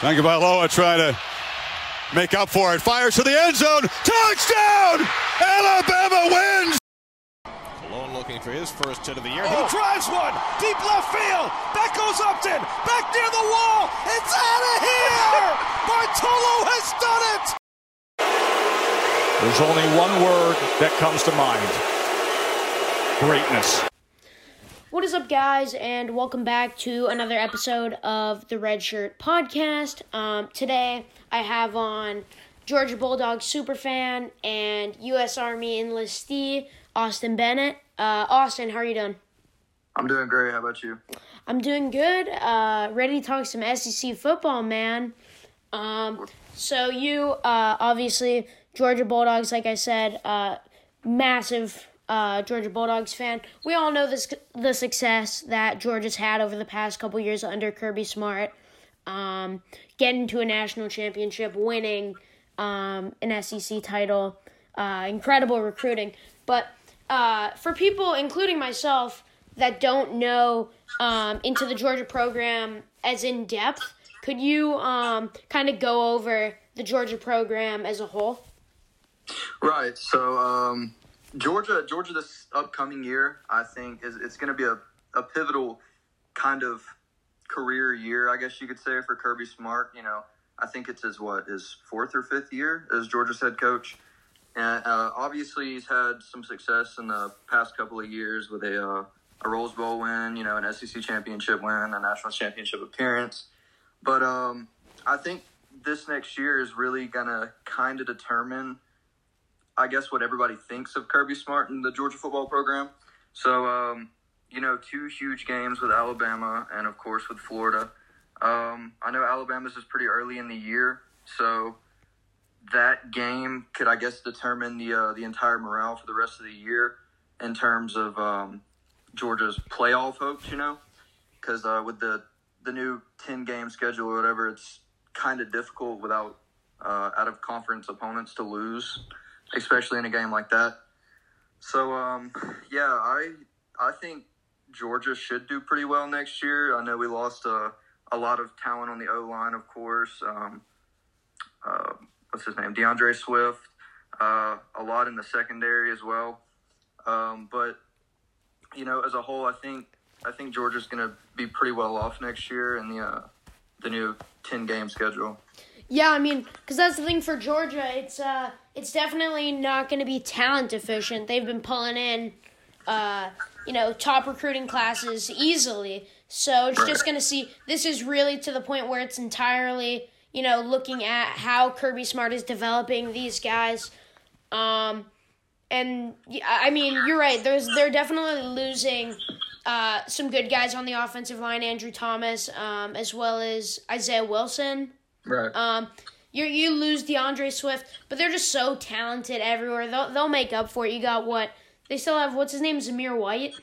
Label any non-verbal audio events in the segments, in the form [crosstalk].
Tagovailoa trying to make up for it. Fires to the end zone. Touchdown! Alabama wins! Malone looking for his first hit of the year. He oh. drives one. Deep left field. Back goes Upton. Back near the wall. It's out of here! [laughs] Bartolo has done it! There's only one word that comes to mind greatness. What is up, guys, and welcome back to another episode of the Red Shirt Podcast. Um, today, I have on Georgia Bulldogs superfan and U.S. Army enlistee Austin Bennett. Uh, Austin, how are you doing? I'm doing great. How about you? I'm doing good. Uh, ready to talk some SEC football, man. Um, so you, uh, obviously, Georgia Bulldogs, like I said, uh, massive uh, Georgia Bulldogs fan. We all know this the success that Georgia's had over the past couple years under Kirby Smart, um, getting to a national championship, winning um, an SEC title, uh, incredible recruiting. But uh, for people, including myself, that don't know um, into the Georgia program as in depth, could you um, kind of go over the Georgia program as a whole? Right. So um, Georgia, Georgia, this upcoming year, I think is it's going to be a, a pivotal kind of career year, I guess you could say, for Kirby Smart. You know, I think it's his what his fourth or fifth year as Georgia's head coach, and uh, obviously he's had some success in the past couple of years with a uh, a Rose Bowl win, you know, an SEC championship win, a national championship appearance. But um, I think this next year is really gonna kind of determine I guess what everybody thinks of Kirby Smart and the Georgia football program. So, um, you know, two huge games with Alabama and of course with Florida. Um, I know Alabama's is pretty early in the year, so that game could, I guess, determine the uh, the entire morale for the rest of the year in terms of um, Georgia's playoff hopes. You know, because uh, with the the new ten game schedule or whatever, it's kind of difficult without uh, out of conference opponents to lose especially in a game like that. So um, yeah, I I think Georgia should do pretty well next year. I know we lost a, a lot of talent on the O line, of course. Um, uh, what's his name? D'Andre Swift. Uh, a lot in the secondary as well. Um, but you know, as a whole, I think I think Georgia's going to be pretty well off next year in the uh, the new ten game schedule. Yeah, I mean, because that's the thing for Georgia. It's uh, it's definitely not going to be talent deficient. They've been pulling in, uh, you know, top recruiting classes easily. So it's just going to see. This is really to the point where it's entirely, you know, looking at how Kirby Smart is developing these guys. Um, and I mean, you're right. There's they're definitely losing uh, some good guys on the offensive line. Andrew Thomas, um, as well as Isaiah Wilson. Right. Um, you you lose D'Andre Swift, but they're just so talented everywhere. They'll they'll make up for it. You got what? They still have what's his name? Zamir White.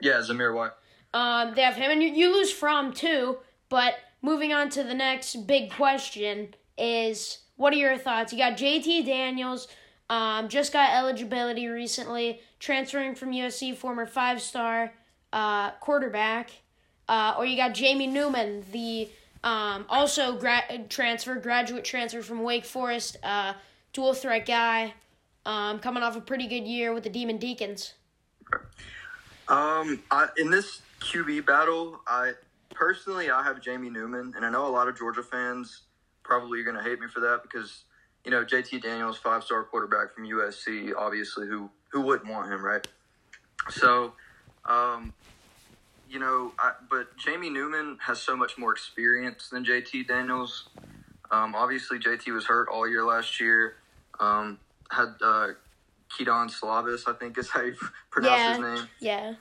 Yeah, Zamir White. Um, they have him, and you, you lose from too. But moving on to the next big question is, what are your thoughts? You got JT Daniels, um, just got eligibility recently, transferring from USC, former five star uh, quarterback, uh, or you got Jamie Newman, the um, also, gra- transfer, graduate transfer from Wake Forest, uh, dual threat guy, um, coming off a pretty good year with the Demon Deacons. Um, I, in this QB battle, I personally I have Jamie Newman, and I know a lot of Georgia fans probably are going to hate me for that because you know JT Daniels, five star quarterback from USC, obviously who who wouldn't want him, right? So, um, you know, I, but Jamie Newman has so much more experience than JT Daniels. Um, obviously, JT was hurt all year last year. Um, had uh, Kedon Slovis, I think is how you [laughs] pronounce yeah, his name. Yeah.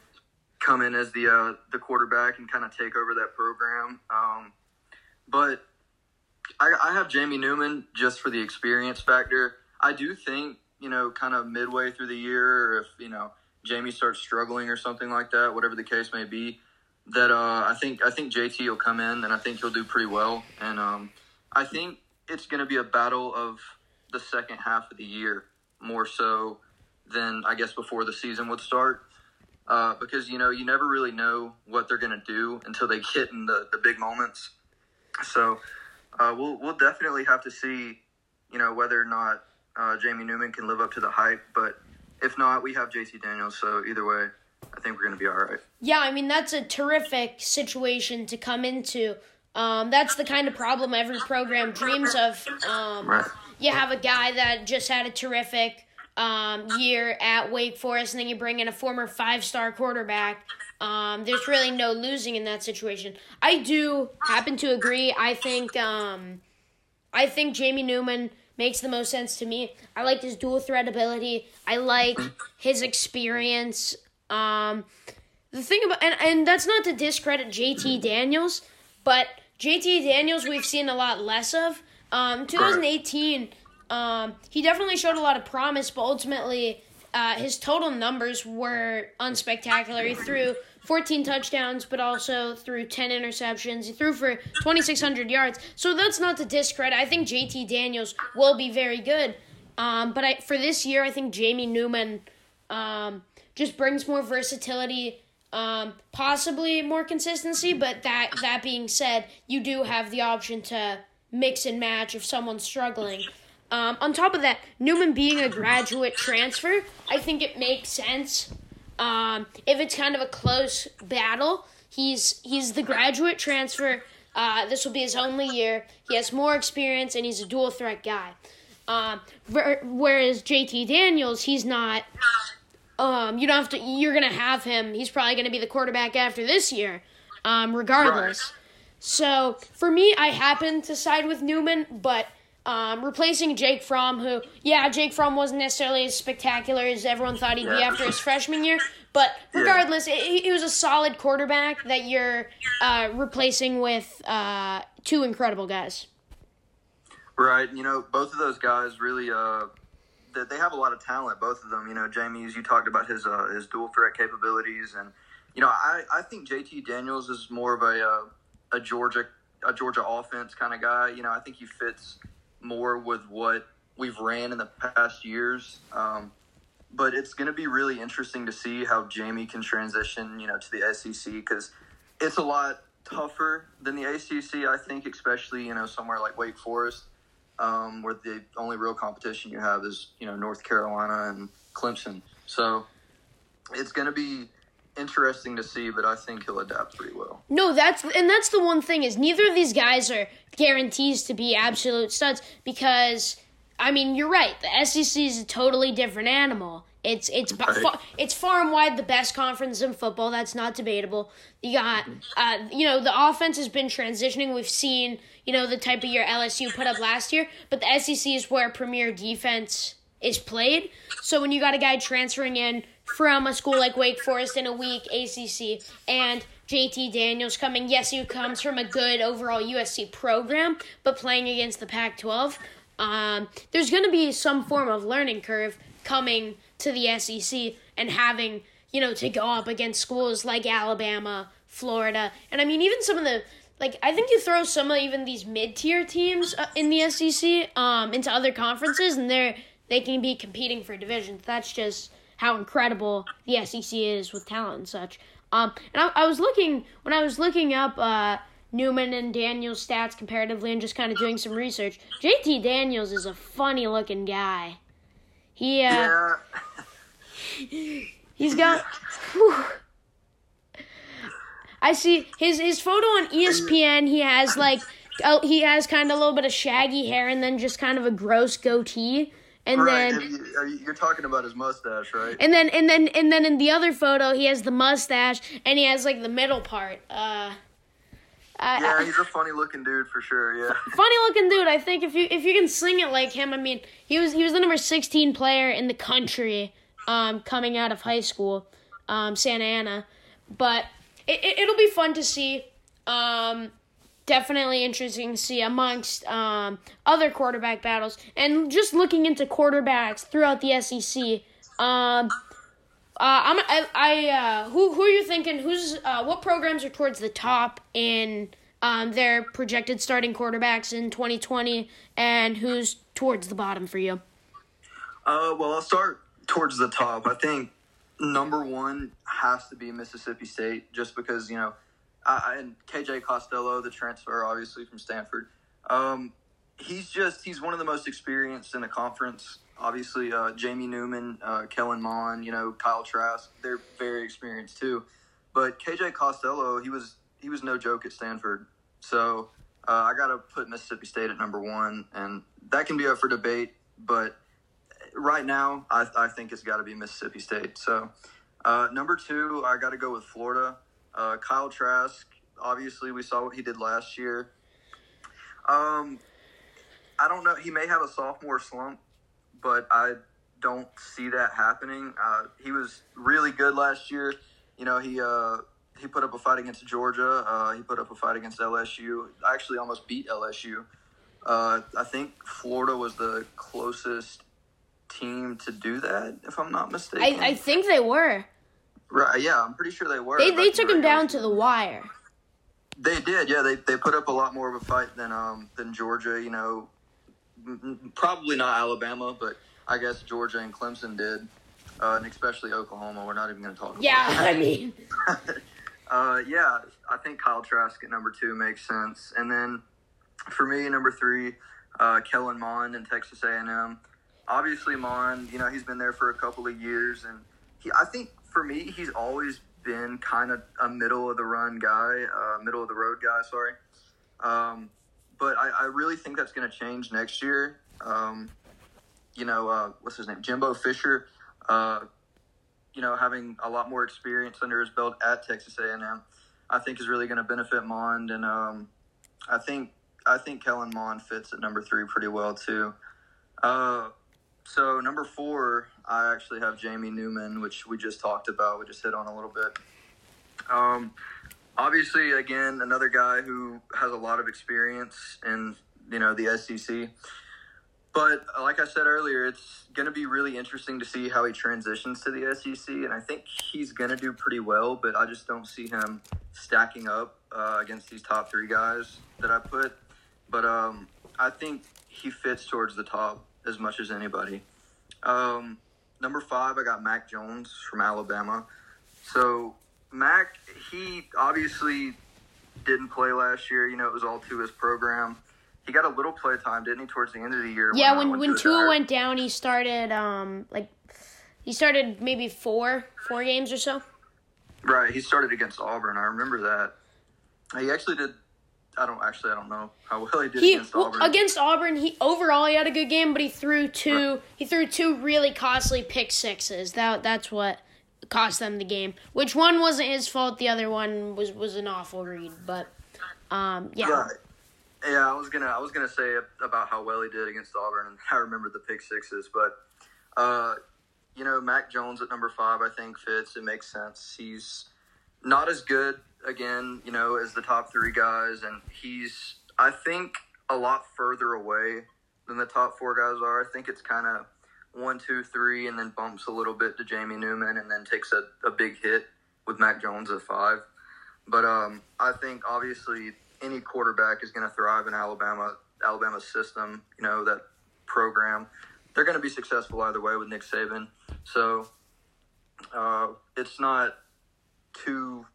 Come in as the uh, the quarterback and kind of take over that program. Um, but I, I have Jamie Newman just for the experience factor. I do think you know, kind of midway through the year, if you know Jamie starts struggling or something like that, whatever the case may be, that uh, I think I think JT will come in and I think he'll do pretty well. And um, I think it's going to be a battle of the second half of the year more so than I guess before the season would start. Uh, because you know you never really know what they're going to do until they get in the, the big moments. So uh, we'll we'll definitely have to see, you know, whether or not uh, Jamie Newman can live up to the hype. But if not, we have JT Daniels. So either way, I think we're going to be all right. Yeah, I mean that's a terrific situation to come into. Um, that's the kind of problem every program dreams of. Um, Right. You have a guy that just had a terrific um, year at Wake Forest, and then you bring in a former five-star quarterback. Um, there's really no losing in that situation. I do happen to agree. I think um, I think Jamie Newman makes the most sense to me. I like his dual threat ability. I like his experience. Um, the thing about and, and that's not to discredit JT Daniels, but JT Daniels we've seen a lot less of. Um, 2018, um, he definitely showed a lot of promise, but ultimately uh, his total numbers were unspectacular. He threw 14 touchdowns, but also threw 10 interceptions. He threw for 2,600 yards. So that's not to discredit. I think JT Daniels will be very good. Um, but I, for this year, I think Jamie Newman um, just brings more versatility, um, possibly more consistency. But that that being said, you do have the option to mix and match if someone's struggling. Um, on top of that, Newman being a graduate transfer, I think it makes sense. Um, if it's kind of a close battle, he's he's the graduate transfer. Uh, this will be his only year. He has more experience, and he's a dual threat guy. Um, whereas JT Daniels, he's not. Um, you don't have to. You're gonna have him. He's probably gonna be the quarterback after this year, um, regardless. So for me, I happen to side with Newman, but um, replacing Jake Fromm, who yeah, Jake Fromm wasn't necessarily as spectacular as everyone thought he'd be after his freshman year, but [laughs] regardless, he, he was a solid quarterback that you're uh, replacing with uh, two incredible guys. Right. You know, both of those guys really uh they, they have a lot of talent, both of them. You know, Jamie, as you talked about his uh, his dual threat capabilities and you know, I, I think JT Daniels is more of a uh, a Georgia a Georgia offense kind of guy. You know, I think he fits more with what we've ran in the past years. Um, but it's going to be really interesting to see how Jamie can transition, you know, to the SEC because it's a lot tougher than the ACC. I think, especially you know somewhere like Wake Forest, um, where the only real competition you have is you know North Carolina and Clemson. So it's going to be interesting to see, but I think he'll adapt pretty well. No, that's and that's the one thing is neither of these guys are guarantees to be absolute studs because I mean you're right. The SEC is a totally different animal. It's it's Right. far, it's far and wide the best conference in football. That's not debatable. You got uh, you know the offense has been transitioning. We've seen you know the type of year LSU put up last year, but the SEC is where premier defense is played. So when you got a guy transferring in from a school like Wake Forest in a weak ACC and JT Daniels coming, yes, he comes from a good overall USC program, but playing against the Pac 12, um, there's going to be some form of learning curve coming to the SEC and having, you know, to go up against schools like Alabama, Florida. And I mean, even some of the like I think you throw some of even these mid tier teams uh, in the SEC um, into other conferences, and they're they can be competing for divisions. That's just how incredible the SEC is with talent and such. Um, and I, I was looking when I was looking up uh, Newman and Daniels stats comparatively, and just kind of doing some research. JT Daniels is a funny looking guy. He uh, Yeah, He's got. whew. I see his his photo on ESPN. He has like oh, he has kind of a little bit of shaggy hair and then just kind of a gross goatee. And right. then you- are you- You're talking about his mustache, right? and then and then and then in the other photo he has the mustache and he has like the middle part. Uh, I- Yeah, he's a funny looking dude for sure. Yeah. [laughs] funny looking dude. I think if you if you can sing it like him, I mean, he was he was the number sixteen player in the country, um, coming out of high school, um, Santa Ana, but it, it it'll be fun to see. Um, definitely interesting to see amongst um other quarterback battles and just looking into quarterbacks throughout the SEC. Um. Uh, I'm I, I uh, who who are you thinking? Who's uh, what programs are towards the top in um, their projected starting quarterbacks in 2020, and who's towards the bottom for you? Uh, well, I'll start towards the top. I think number one has to be Mississippi State, just because you know, I, I- and KJ Costello, the transfer, obviously from Stanford. Um, he's just he's one of the most experienced in the conference. Obviously, uh, Jamie Newman, uh, Kellen Mond, you know Kyle Trask, they're very experienced too. But KJ Costello, he was he was no joke at Stanford. So uh, I got to put Mississippi State at number one, and that can be up for debate. But right now, I, I think it's got to be Mississippi State. So uh, number two, I got to go with Florida. Uh, Kyle Trask, obviously, we saw what he did last year. Um, I don't know. He may have a sophomore slump, but I don't see that happening. Uh, he was really good last year. You know, he uh, he put up a fight against Georgia. Uh, he put up a fight against LSU. I actually almost beat LSU. Uh, I think Florida was the closest team to do that, if I'm not mistaken. I, I think they were. right? Yeah, I'm pretty sure they were. They, they took him down to the wire. They did, yeah. They they put up a lot more of a fight than um than Georgia. You know, probably not Alabama, but I guess Georgia and Clemson did, uh, and especially Oklahoma. We're not even going to talk. Yeah, about I mean, [laughs] Uh, yeah, I think Kyle Trask at number two makes sense, and then for me, number three, uh, Kellen Mond in Texas A&M. Obviously, Mond, you know, he's been there for a couple of years, and he, I think for me, he's always been kind of a middle of the run guy, uh, middle of the road guy. Sorry, um, but I, I really think that's going to change next year. Um, you know, uh, what's his name, Jimbo Fisher. Uh, you know, having a lot more experience under his belt at Texas A&M, I think is really going to benefit Mond, and um, I think I think Kellen Mond fits at number three pretty well too. Uh, so number four, I actually have Jamie Newman, which we just talked about. We just hit on a little bit. Um, obviously, again, another guy who has a lot of experience in you know the SEC. But uh, like I said earlier, it's going to be really interesting to see how he transitions to the SEC, and I think he's going to do pretty well. But I just don't see him stacking up uh, against these top three guys that I put. But um, I think he fits towards the top as much as anybody. Um, number five, I got Mac Jones from Alabama. So Mac, he obviously didn't play last year. You know, it was all to his program. He got a little play time, didn't he, towards the end of the year? yeah. When when to Tua went down, he started um like he started maybe four four games or so. Right, he started against Auburn. I remember that. He actually did. I don't actually. I don't know how well he did He against well, Auburn. against Auburn, he overall he had a good game, but he threw two he threw two really costly pick sixes. That that's what cost them the game. Which one wasn't his fault, the other one was was an awful read. But um yeah. Right. Yeah, I was gonna I was gonna say about how well he did against Auburn, and [laughs] I remember the pick sixes. But uh, you know, Mac Jones at number five, I think fits. It makes sense. He's not as good again, you know, as the top three guys, and he's I think a lot further away than the top four guys are. I think it's kind of one, two, three, and then bumps a little bit to Jamie Newman, and then takes a, a big hit with Mac Jones at five. But um, I think obviously any quarterback is going to thrive in Alabama, Alabama's system. You know that program. They're going to be successful either way with Nick Saban. So uh, it's not too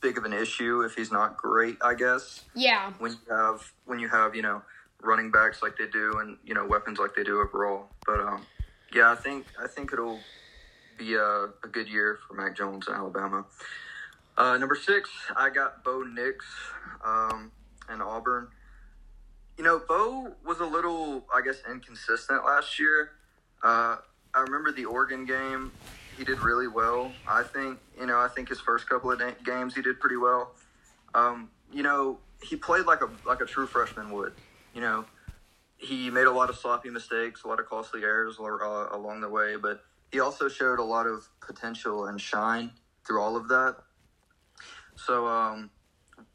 big of an issue if he's not great. I guess Yeah. when you have when you have you know running backs like they do and you know weapons like they do overall. But um, yeah, I think I think it'll be a, a good year for Mac Jones in Alabama. Uh, number six, I got Bo Nix um, and Auburn. You know, Bo was a little, I guess, inconsistent last year. Uh, I remember the Oregon game; he did really well. I think, you know, I think his first couple of games he did pretty well. Um, you know, he played like a like a true freshman would. You know, he made a lot of sloppy mistakes, a lot of costly errors uh, along the way, but he also showed a lot of potential and shine through all of that. So um,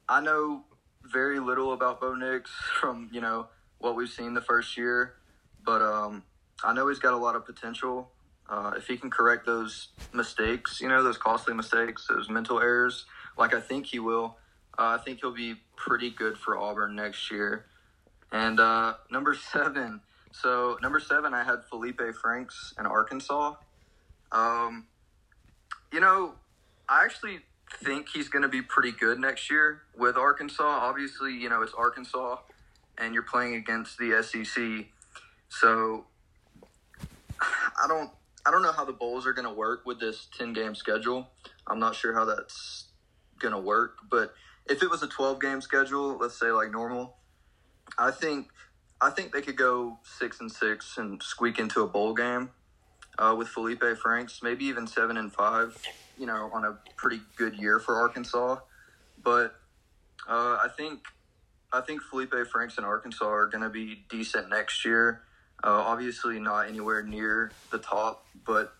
I know very little about Bo Nix from you know what we've seen the first year, but um, I know he's got a lot of potential. Uh, if he can correct those mistakes, you know, those costly mistakes, those mental errors, like I think he will, uh, I think he'll be pretty good for Auburn next year. And uh, number seven, so number seven, I had Felipe Franks in Arkansas. Um, you know, I actually think he's going to be pretty good next year with Arkansas. Obviously, you know, it's Arkansas. and you're playing against the SEC. So I don't I don't know how the bowls are going to work with this 10 game schedule. I'm not sure how that's going to work, but if it was a 12 game schedule, let's say like normal, I think I think they could go 6 and 6 and squeak into a bowl game uh, with Felipe Franks, maybe even 7 and 5, you know, on a pretty good year for Arkansas. But uh, I think I think Felipe Franks and Arkansas are going to be decent next year. Uh, obviously, not anywhere near the top, but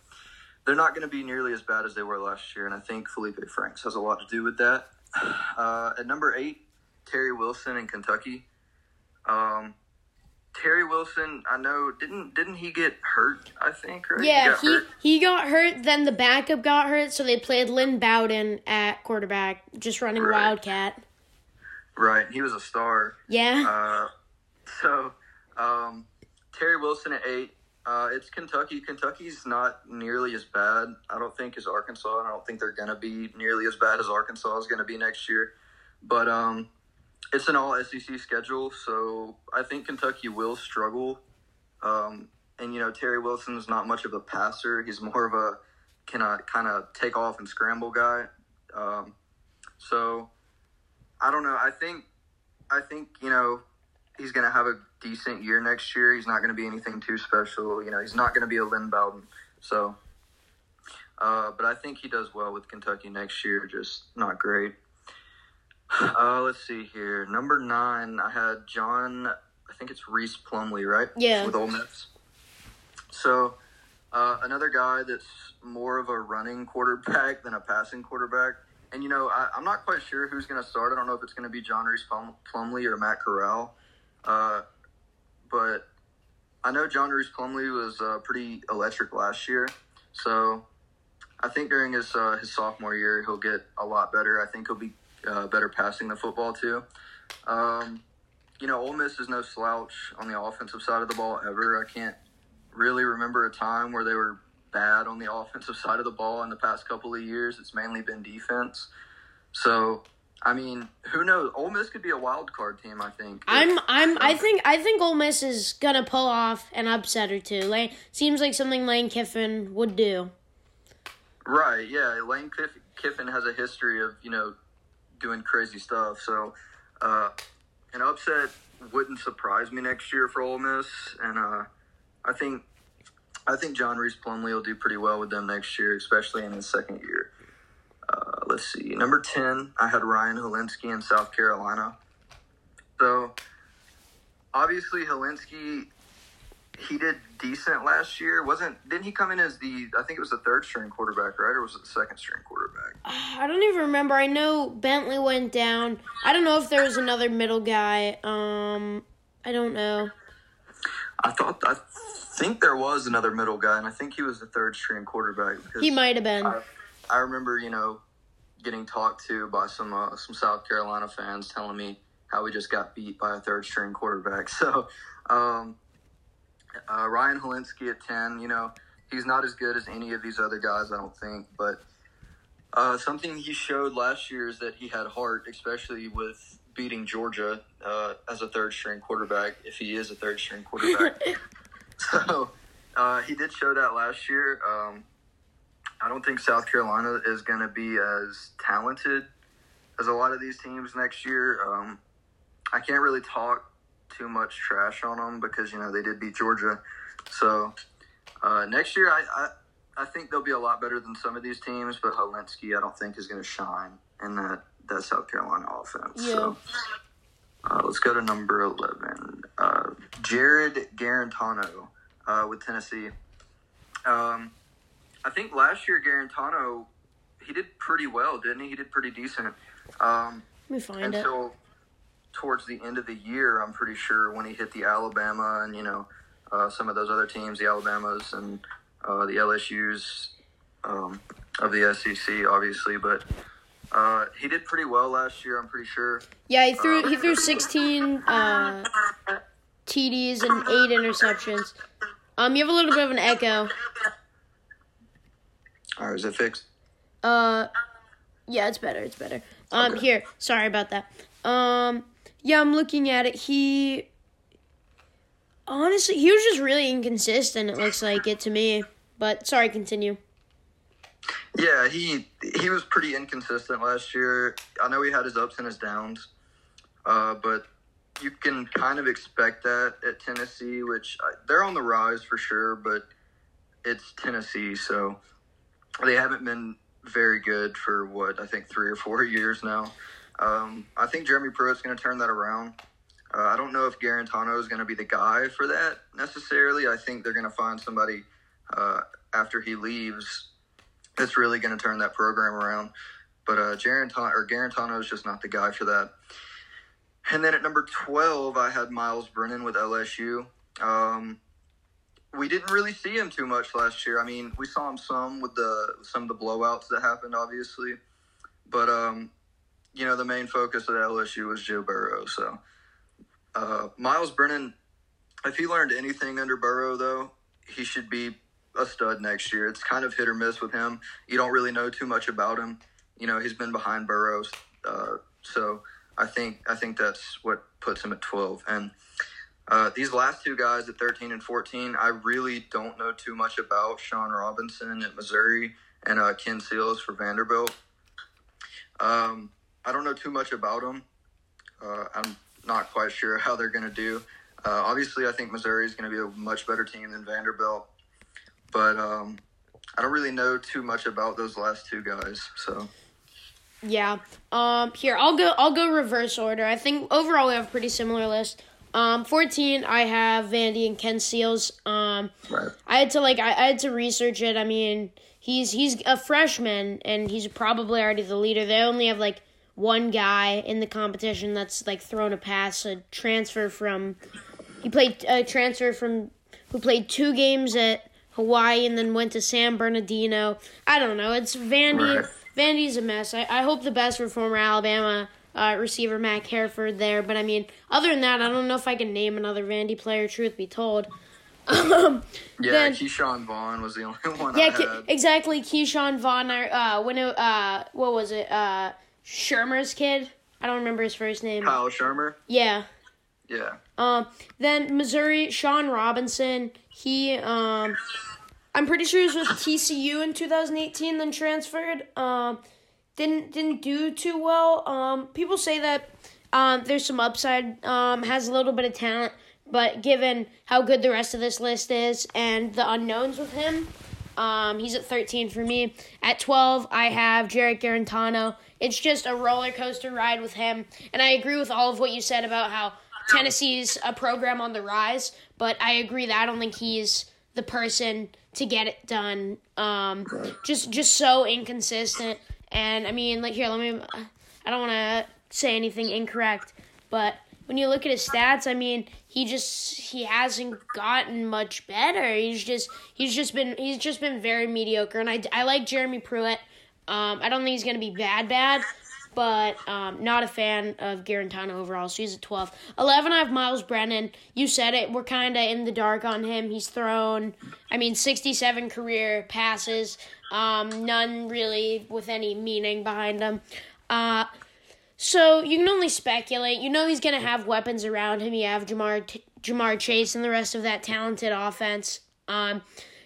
they're not going to be nearly as bad as they were last year. And I think Felipe Franks has a lot to do with that. [sighs] Uh, at number eight, Terry Wilson in Kentucky. Um, Terry Wilson, I know didn't didn't he get hurt? I think right. Yeah, got he he got hurt. Then the backup got hurt, so they played Lynn Bowden at quarterback, just running Right. Wildcat. right. He was a star. Yeah, Uh, so um, Terry Wilson at eight. Uh, it's Kentucky. Kentucky's not nearly as bad, I don't think, as Arkansas. I don't think they're going to be nearly as bad as Arkansas is going to be next year. But um, it's an all SEC schedule, so I think Kentucky will struggle. Um, and, you know, Terry Wilson's not much of a passer. He's more of a can kind of take off and scramble guy. Um, so I don't know. I think I think you know he's going to have a decent year next year. He's not going to be anything too special. You know, he's not going to be a Lynn Bowden. So, uh, but I think he does well with Kentucky next year. Just not great. Uh, let's see here. Number nine, I had John. I think it's Rhys Plumlee, right? Yeah. With Ole Miss. So, uh, another guy that's more of a running quarterback than a passing quarterback. And you know, I, I'm not quite sure who's going to start. I don't know if it's going to be John Rhys Plum, Plumlee or Matt Corral. Uh, but I know John Rhys Plumlee was uh, pretty electric last year. So I think during his uh, his sophomore year, he'll get a lot better. I think he'll be uh, better passing the football too. Um, you know, Ole Miss is no slouch on the offensive side of the ball ever. I can't really remember a time where they were bad on the [laughs] offensive side of the ball in the past couple of years. It's mainly been defense. So, I mean, who knows? Ole Miss could be a wild card team. I think. I'm I'm I think I think Ole Miss is gonna pull off an upset or two. Like seems like something Lane Kiffin would do. Right, yeah. Lane Kiffin has a history of, you know, doing crazy stuff. So, uh, an upset wouldn't surprise me next year for Ole Miss. And uh, I think I think John Rhys Plumlee will do pretty well with them next year, especially in his second year. Uh, let's see. Number 10, I had Ryan Hilinski in South Carolina. So, obviously, Hilinski he did decent last year. Wasn't didn't he come in as the I think it was the third string quarterback, right? Or was it the second string quarterback? I don't even remember. I know Bentley went down. I don't know if there was another middle guy. Um, I don't know. I thought I think there was another middle guy, and I think he was the third string quarterback. He might have been. I, I remember, you know, getting talked to by some uh, some South Carolina fans telling me how we just got beat by a third string quarterback. [laughs] So, um, uh, Ryan Hilinski at ten, you know, he's not as good as any of these other guys, I don't think, but uh, something he showed last year is that he had heart, especially with beating Georgia uh, as a third string quarterback, if he is a third string quarterback. [laughs] so uh, he did show that last year. Um, I don't think South Carolina is going to be as talented as a lot of these teams next year. Um, I can't really talk too much trash on them because you know they did beat Georgia. So uh, next year, I, I I think they'll be a lot better than some of these teams, but Hilinski I don't think is going to shine in that that South Carolina offense. So uh, let's go to number eleven, uh, Jarrett Garantano uh, with Tennessee. Um, I think last year Garantano he did pretty well, didn't he? He did pretty decent. Um, Let me find it. until towards the end of the year, I'm pretty sure when he hit the Alabama and you know uh, some of those other teams, the Alabamas and uh, the LSU's um, of the SEC, obviously, but uh, he did pretty well last year. I'm pretty sure. Yeah, he threw he threw 16 uh, TDs and eight interceptions. Um, you have a little bit of an echo. All right, is it fixed? Uh, yeah, it's better. It's better. Um, here. Sorry about that. Um, yeah, I'm looking at it. He honestly, he was just really inconsistent. It looks like it to me. But sorry, continue. Yeah, he he was pretty inconsistent last year. I know he had his ups and his downs, uh, but you can kind of expect that at Tennessee, which uh, they're on the rise for sure, but it's Tennessee, so they haven't been very good for what I think three or four years now. Um, I think Jeremy Pruitt's going to turn that around. Uh, I don't know if Garantano is going to be the guy for that necessarily. I think they're going to find somebody uh, after he leaves that's really going to turn that program around. But uh, Garantano or Guarantano is just not the guy for that. And then at number twelve, I had Myles Brennan with LSU. Um, we didn't really see him too much last year. I mean, we saw him some with the some of the blowouts that happened, obviously, but um, you know the main focus at LSU was Joe Burrow. So uh, Myles Brennan, if he learned anything under Burrow, though, he should be a stud next year. It's kind of hit or miss with him. You don't really know too much about him. You know, he's been behind Burrows, uh, so I think I think that's what puts him at twelve. And uh, these last two guys at thirteen and fourteen, I really don't know too much about. Shawn Robinson at Missouri and uh, Ken Seals for Vanderbilt. Um, I don't know too much about them. Uh, I'm not quite sure how they're going to do. Uh, obviously, I think Missouri is going to be a much better team than Vanderbilt, but um, I don't really know too much about those last two guys. So Yeah. Um. Here, I'll go. I'll go reverse order. I think overall we have a pretty similar list. Um. Fourteen, I have Vandy and Ken Seals. Um. right, I had to like. I, I had to research it. I mean, he's he's a freshman and he's probably already the leader. They only have like one guy in the competition that's like thrown a pass, a transfer from. He played a transfer from who played two games at Hawaii and then went to San Bernardino. I don't know. It's Vandy. Right. Vandy's a mess. I, I hope the best for former Alabama uh, receiver Mac Hereford there, but I mean, other than that, I don't know if I can name another Vandy player. Truth be told. [laughs] Um, yeah, then- Ke'Shawn Vaughn was the only [laughs] one yeah, exactly. Ke'Shawn Vaughn. Uh, when it, uh, what was it? Uh, Shurmur's kid. I don't remember his first name. Kyle Shurmur. Yeah. Yeah, Um. Then Missouri. Shawn Robinson. He. Um. I'm pretty sure he was with TCU in 2018. Then transferred. Um. Didn't didn't do too well. Um. People say that. Um. There's some upside. Um. Has a little bit of talent. But given how good the rest of this list is and the unknowns with him, um, he's at 13 for me. At 12, I have Jarrett Garantano. It's just a roller coaster ride with him. And I agree with all of what you said about how Tennessee's a program on the rise, but I agree that I don't think he's the person to get it done. Um, just just so inconsistent. And I mean, like here, let me. I don't want to say anything incorrect, but when you look at his stats, I mean, he just he hasn't gotten much better. He's just he's just been he's just been very mediocre. And I, I like Jeremy Pruitt. Um, I don't think he's gonna be bad bad, but um, not a fan of Garantano overall. So he's at 12. 11, I have Myles Brennan. You said it. We're kind of in the dark on him. He's thrown, I mean, 67 career passes. Um, none really with any meaning behind them. Uh, so you can only speculate. You know he's going to have weapons around him. You have Jamar T- Ja'Marr Chase and the rest of that talented offense. Um,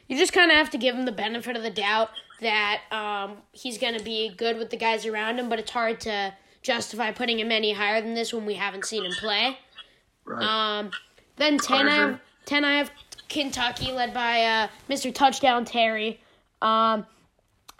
you just kind of have to give him the benefit of the doubt that um, he's going to be good with the guys around him, but it's hard to justify putting him any higher than this when we haven't seen him play. right. Um, then 10 I, have, 10 I have Kentucky led by uh, Mr. Touchdown Terry. Um,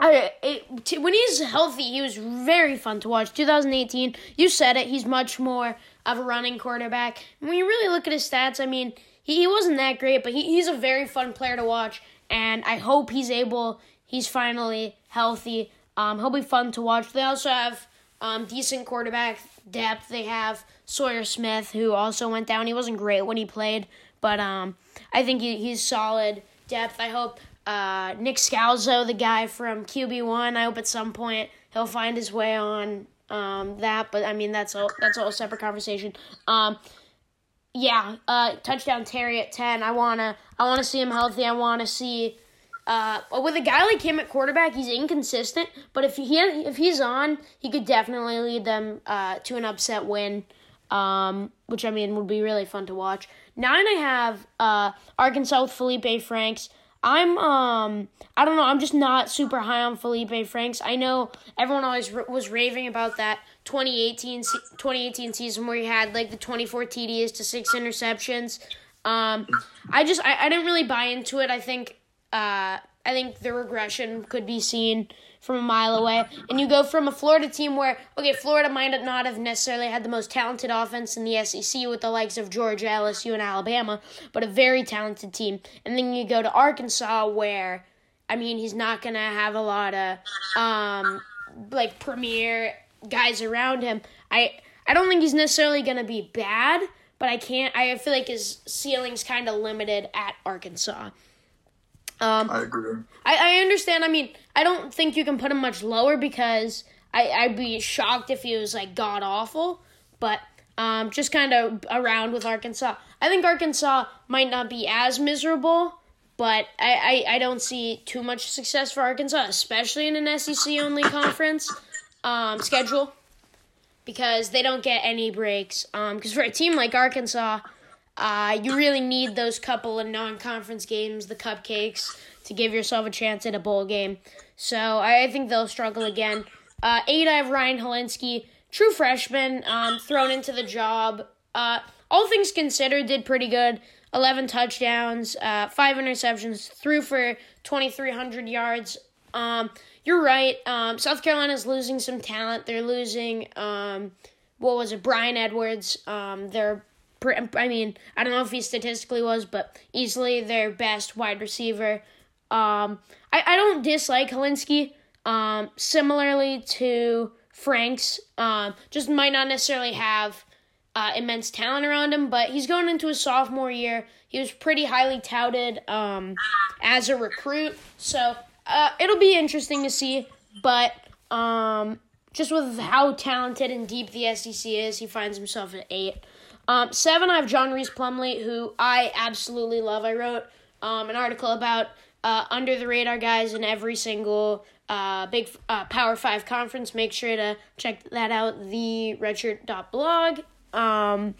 I, it, t- when he's healthy, he was very fun to watch. 2018, you said it, he's much more of a running quarterback. When you really look at his stats, I mean, he, he wasn't that great, but he, he's a very fun player to watch, and I hope he's able, he's finally healthy. Um, he'll be fun to watch. They also have um, decent quarterback depth. They have Sawyer Smith, who also went down. He wasn't great when he played, but um, I think he, he's solid depth. I hope uh, Nik Scalzo, the guy from QB1, I hope at some point he'll find his way on um, that. But I mean, that's all. that's all a separate conversation. Um, yeah, uh, touchdown Terry at ten. I wanna I wanna see him healthy. I wanna see. Uh, with a guy like him at quarterback, he's inconsistent. But if he if he's on, he could definitely lead them uh, to an upset win. um, which I mean would be really fun to watch. Nine, I have uh, Arkansas with Felipe Franks. I'm um I don't know I'm just not super high on Felipe Franks. I know everyone always r- was raving about that 2018 2018 season where he had like the 24 TDs to six interceptions. Um, I just I, I didn't really buy into it. I think uh I think the regression could be seen from a mile away. And you go from a Florida team where, okay, Florida might not have necessarily had the most talented offense in the SEC with the likes of Georgia, LSU, and Alabama, but a very talented team. And then you go to Arkansas where, I mean, he's not going to have a lot of, um, like, premier guys around him. I, I don't think he's necessarily going to be bad, but I can't, I feel like his ceiling's kind of limited at Arkansas. Um, I agree. I, I understand. I mean, I don't think you can put him much lower because I, I'd be shocked if he was like god awful. But um, just kind of around with Arkansas. I think Arkansas might not be as miserable, but I, I, I don't see too much success for Arkansas, especially in an SEC only conference um, schedule, because they don't get any breaks. Because um, for a team like Arkansas, uh, you really need those couple of non-conference games, the cupcakes, to give yourself a chance at a bowl game. So I think they'll struggle again. Uh, eight, I have Ryan Hilinski, true freshman, um, thrown into the job. Uh, all things considered, did pretty good. 11 touchdowns, uh, five interceptions, threw for 2,300 yards. Um, you're right. Um, South Carolina's losing some talent. They're losing, um, what was it, Bryan Edwards. Um, they're I mean, I don't know if he statistically was, but easily their best wide receiver. Um, I, I don't dislike Hilinski. Um, similarly to Franks, um, just might not necessarily have uh, immense talent around him, but he's going into his sophomore year. He was pretty highly touted um, as a recruit, so uh, it'll be interesting to see. But um, just with how talented and deep the SEC is, he finds himself at eight. Um, seven, I have John Rhys Plumlee, who I absolutely love. I wrote um, an article about uh, under the radar guys in every single uh, big uh, Power Five conference. Make sure to check that out, the redshirt.blog. Um,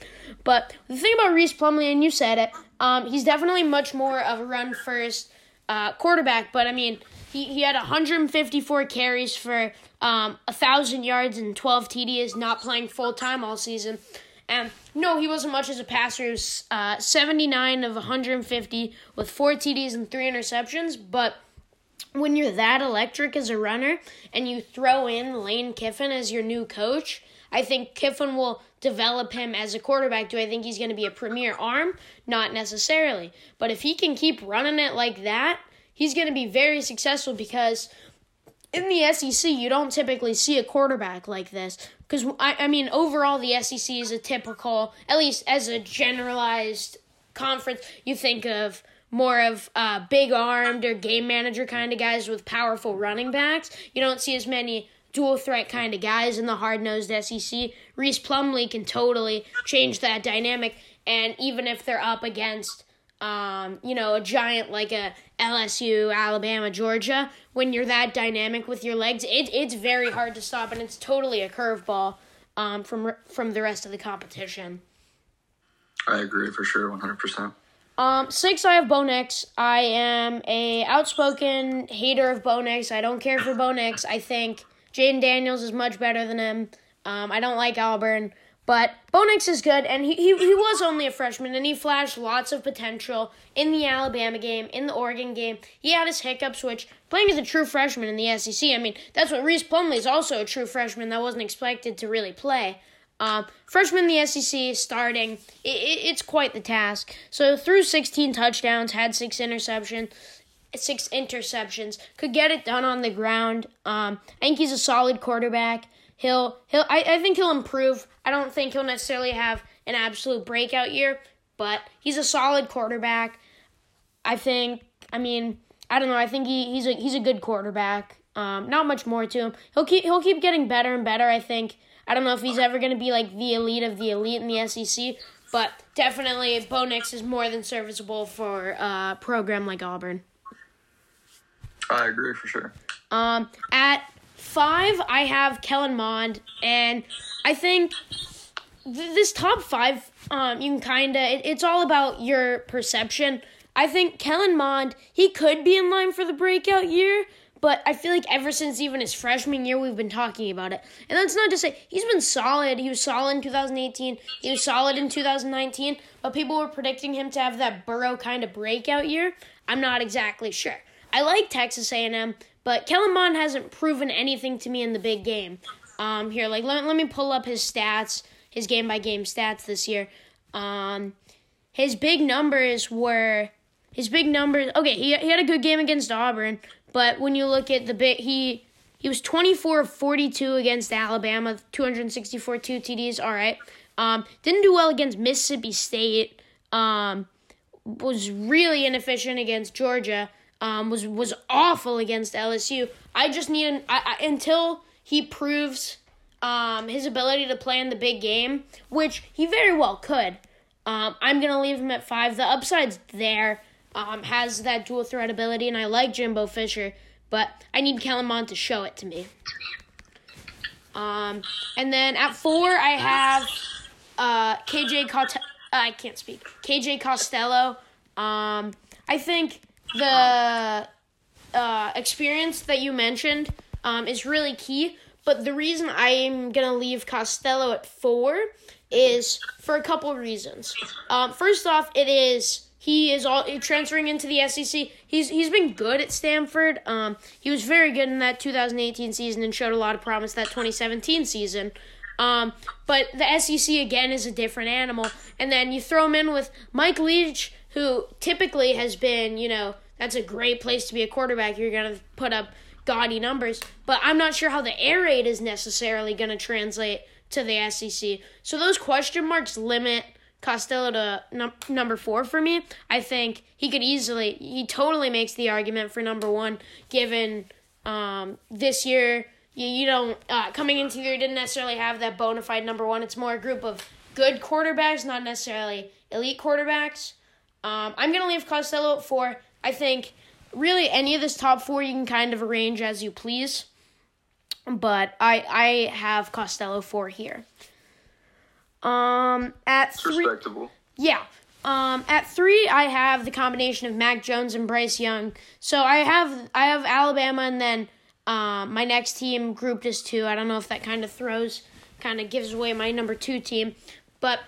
but the thing about Rhys Plumlee, and you said it, um, he's definitely much more of a run first uh, quarterback. But I mean, he, he had 154 carries for um, 1,000 yards and 12 TDs, not playing full time all season. And no, he wasn't much as a passer. He was uh, 79 of 150 with four TDs and three interceptions. But when you're that electric as a runner and you throw in Lane Kiffin as your new coach, I think Kiffin will develop him as a quarterback. Do I think he's going to be a premier arm? Not necessarily. But if he can keep running it like that, he's going to be very successful because in the SEC, you don't typically see a quarterback like this. Because, I, I mean, overall, the SEC is a typical, at least as a generalized conference, you think of more of uh, big armed or game manager kind of guys with powerful running backs. You don't see as many dual threat kind of guys in the hard nosed SEC. Rhys Plumlee can totally change that dynamic. And even if they're up against um, you know, a giant like a LSU, Alabama, Georgia, when you're that dynamic with your legs, it, it's very hard to stop, and it's totally a curveball um, from from the rest of the competition. I agree for sure, one hundred percent. Um, six, I have Bo Nix. I am a outspoken hater of Bo Nix. I don't care for Bo Nix. I think Jayden Daniels is much better than him. Um, I don't like Auburn. But Bo Nix is good, and he, he, he was only a freshman, and he flashed lots of potential in the Alabama game, in the Oregon game. He had his hiccups, which playing as a true freshman in the SEC, I mean, that's what Rhys Plumlee is also a true freshman that wasn't expected to really play. Um, freshman in the SEC starting, it, it, it's quite the task. So threw 16 touchdowns, had six interceptions, six interceptions, could get it done on the ground. Um, I think he's a solid quarterback. He'll he'll I, I think he'll improve. I don't think he'll necessarily have an absolute breakout year, but he's a solid quarterback. I think I mean, I don't know, I think he, he's a he's a good quarterback. Um, not much more to him. He'll keep he'll keep getting better and better, I think. I don't know if he's ever going to be like the elite of the elite in the SEC, but definitely Bo Nix is more than serviceable for a program like Auburn. I agree for sure. Um, at five, I have Kellen Mond, and I think th- this top five, um, you can kind of, it, it's all about your perception. I think Kellen Mond, he could be in line for the breakout year, but I feel like ever since even his freshman year, we've been talking about it. And that's not to say he's been solid. He was solid in 2018. He was solid in 2019. But people were predicting him to have that Burrow kind of breakout year. I'm not exactly sure. I like Texas A&M, but Kellen Mond hasn't proven anything to me in the big game. Um, here, like let, let me pull up his stats, his game by game stats this year. Um, his big numbers were his big numbers. Okay, he he had a good game against Auburn, but when you look at the bit, he he was 24 of 42 against Alabama, 264 two TDs. All right. Um, didn't do well against Mississippi State. Um, was really inefficient against Georgia. Um, was was awful against LSU. I just need an, I, I, until he proves um, his ability to play in the big game, which he very well could. Um, I'm gonna leave him at five. The upside's there. Um, has that dual threat ability, and I like Jimbo Fisher, but I need Kellen Mond to show it to me. Um, and then at four, I have uh, KJ Costello. I can't speak. KJ Costello. Um, I think the uh, experience that you mentioned um, is really key. But the reason I'm gonna leave Costello at four is for a couple reasons. Um, first off, it is he is all transferring into the SEC. He's he's been good at Stanford. Um, he was very good in that 2018 season and showed a lot of promise that 2017 season. Um, but the SEC again is a different animal. And then you throw him in with Mike Leach, who typically has been, you know, that's a great place to be a quarterback. You're gonna put up gaudy numbers, but I'm not sure how the air raid is necessarily gonna translate to the SEC. So those question marks limit Costello to num- number four for me. I think he could easily, he totally makes the argument for number one, given um, this year you, you don't uh, coming into year didn't necessarily have that bona fide number one. It's more a group of good quarterbacks, not necessarily elite quarterbacks. Um, I'm gonna leave Costello at four. I think really any of this top four you can kind of arrange as you please, but I I have Costello four here. Um, at three, Respectable. yeah. Um, at three, I have the combination of Mac Jones and Bryce Young. So I have I have Alabama, and then um, my next team grouped as two. I don't know if that kind of throws, kind of gives away my number two team, but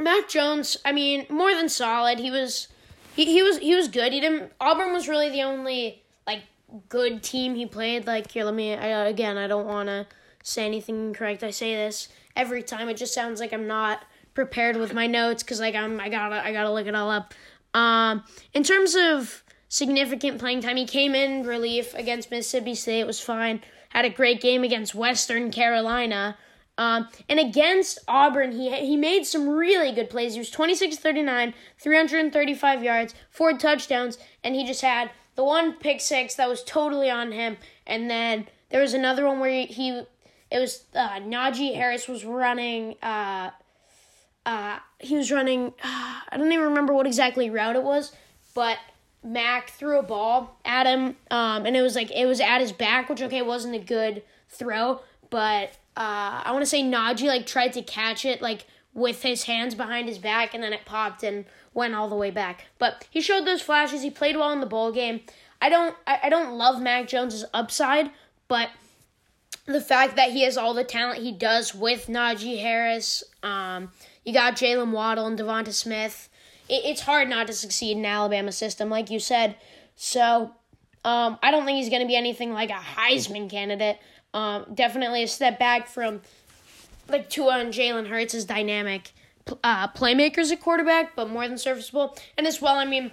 Mac Jones. I mean, more than solid. He was he, he was he was good. He didn't. Auburn was really the only like good team he played. Like here, let me I, again. I don't want to say anything incorrect. I say this every time. It just sounds like I'm not prepared with my notes because like I'm I gotta I gotta look it all up. Um, in terms of significant playing time, he came in relief against Mississippi State. It was fine. Had a great game against Western Carolina. Um, and against Auburn, he he made some really good plays. He was 26 39, 335 yards, four touchdowns, and he just had the one pick six that was totally on him. And then there was another one where he, he it was uh, Najee Harris was running. Uh, uh, he was running. Uh, [sighs] I don't even remember what exactly route it was, but Mac threw a ball at him, um, and it was like it was at his back, which okay wasn't a good throw, but uh, I want to say Najee like tried to catch it like with his hands behind his back, and then it popped and went all the way back. But he showed those flashes. He played well in the bowl game. I don't I, I don't love Mac Jones's upside, but the fact that he has all the talent he does with Najee Harris, um, you got Jaylen Waddle and DeVonta Smith. It, it's hard not to succeed in Alabama system, like you said. So um, I don't think he's going to be anything like a Heisman candidate. Um, definitely a step back from like Tua and Jalen Hurts as dynamic uh, playmakers at quarterback, but more than serviceable. And as well, I mean,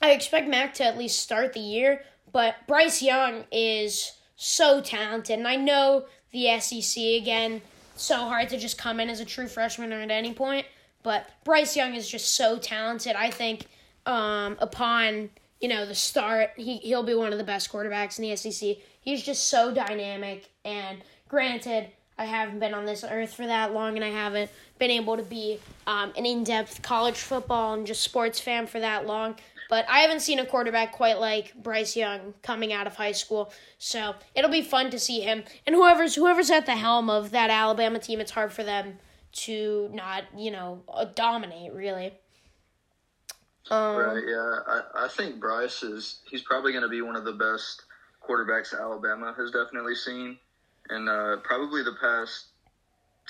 I expect Mac to at least start the year, but Bryce Young is so talented. And I know the SEC again, so hard to just come in as a true freshman or at any point. But Bryce Young is just so talented. I think um, upon you know the start, he he'll be one of the best quarterbacks in the SEC. He's just so dynamic. And granted, I haven't been on this earth for that long, and I haven't been able to be um, an in-depth college football and just sports fan for that long. But I haven't seen a quarterback quite like Bryce Young coming out of high school, so it'll be fun to see him. And whoever's whoever's at the helm of that Alabama team, it's hard for them to not, you know, uh, dominate really. Um, right. Yeah. I, I think Bryce is. He's probably going to be one of the best quarterbacks Alabama has definitely seen, and uh, probably the past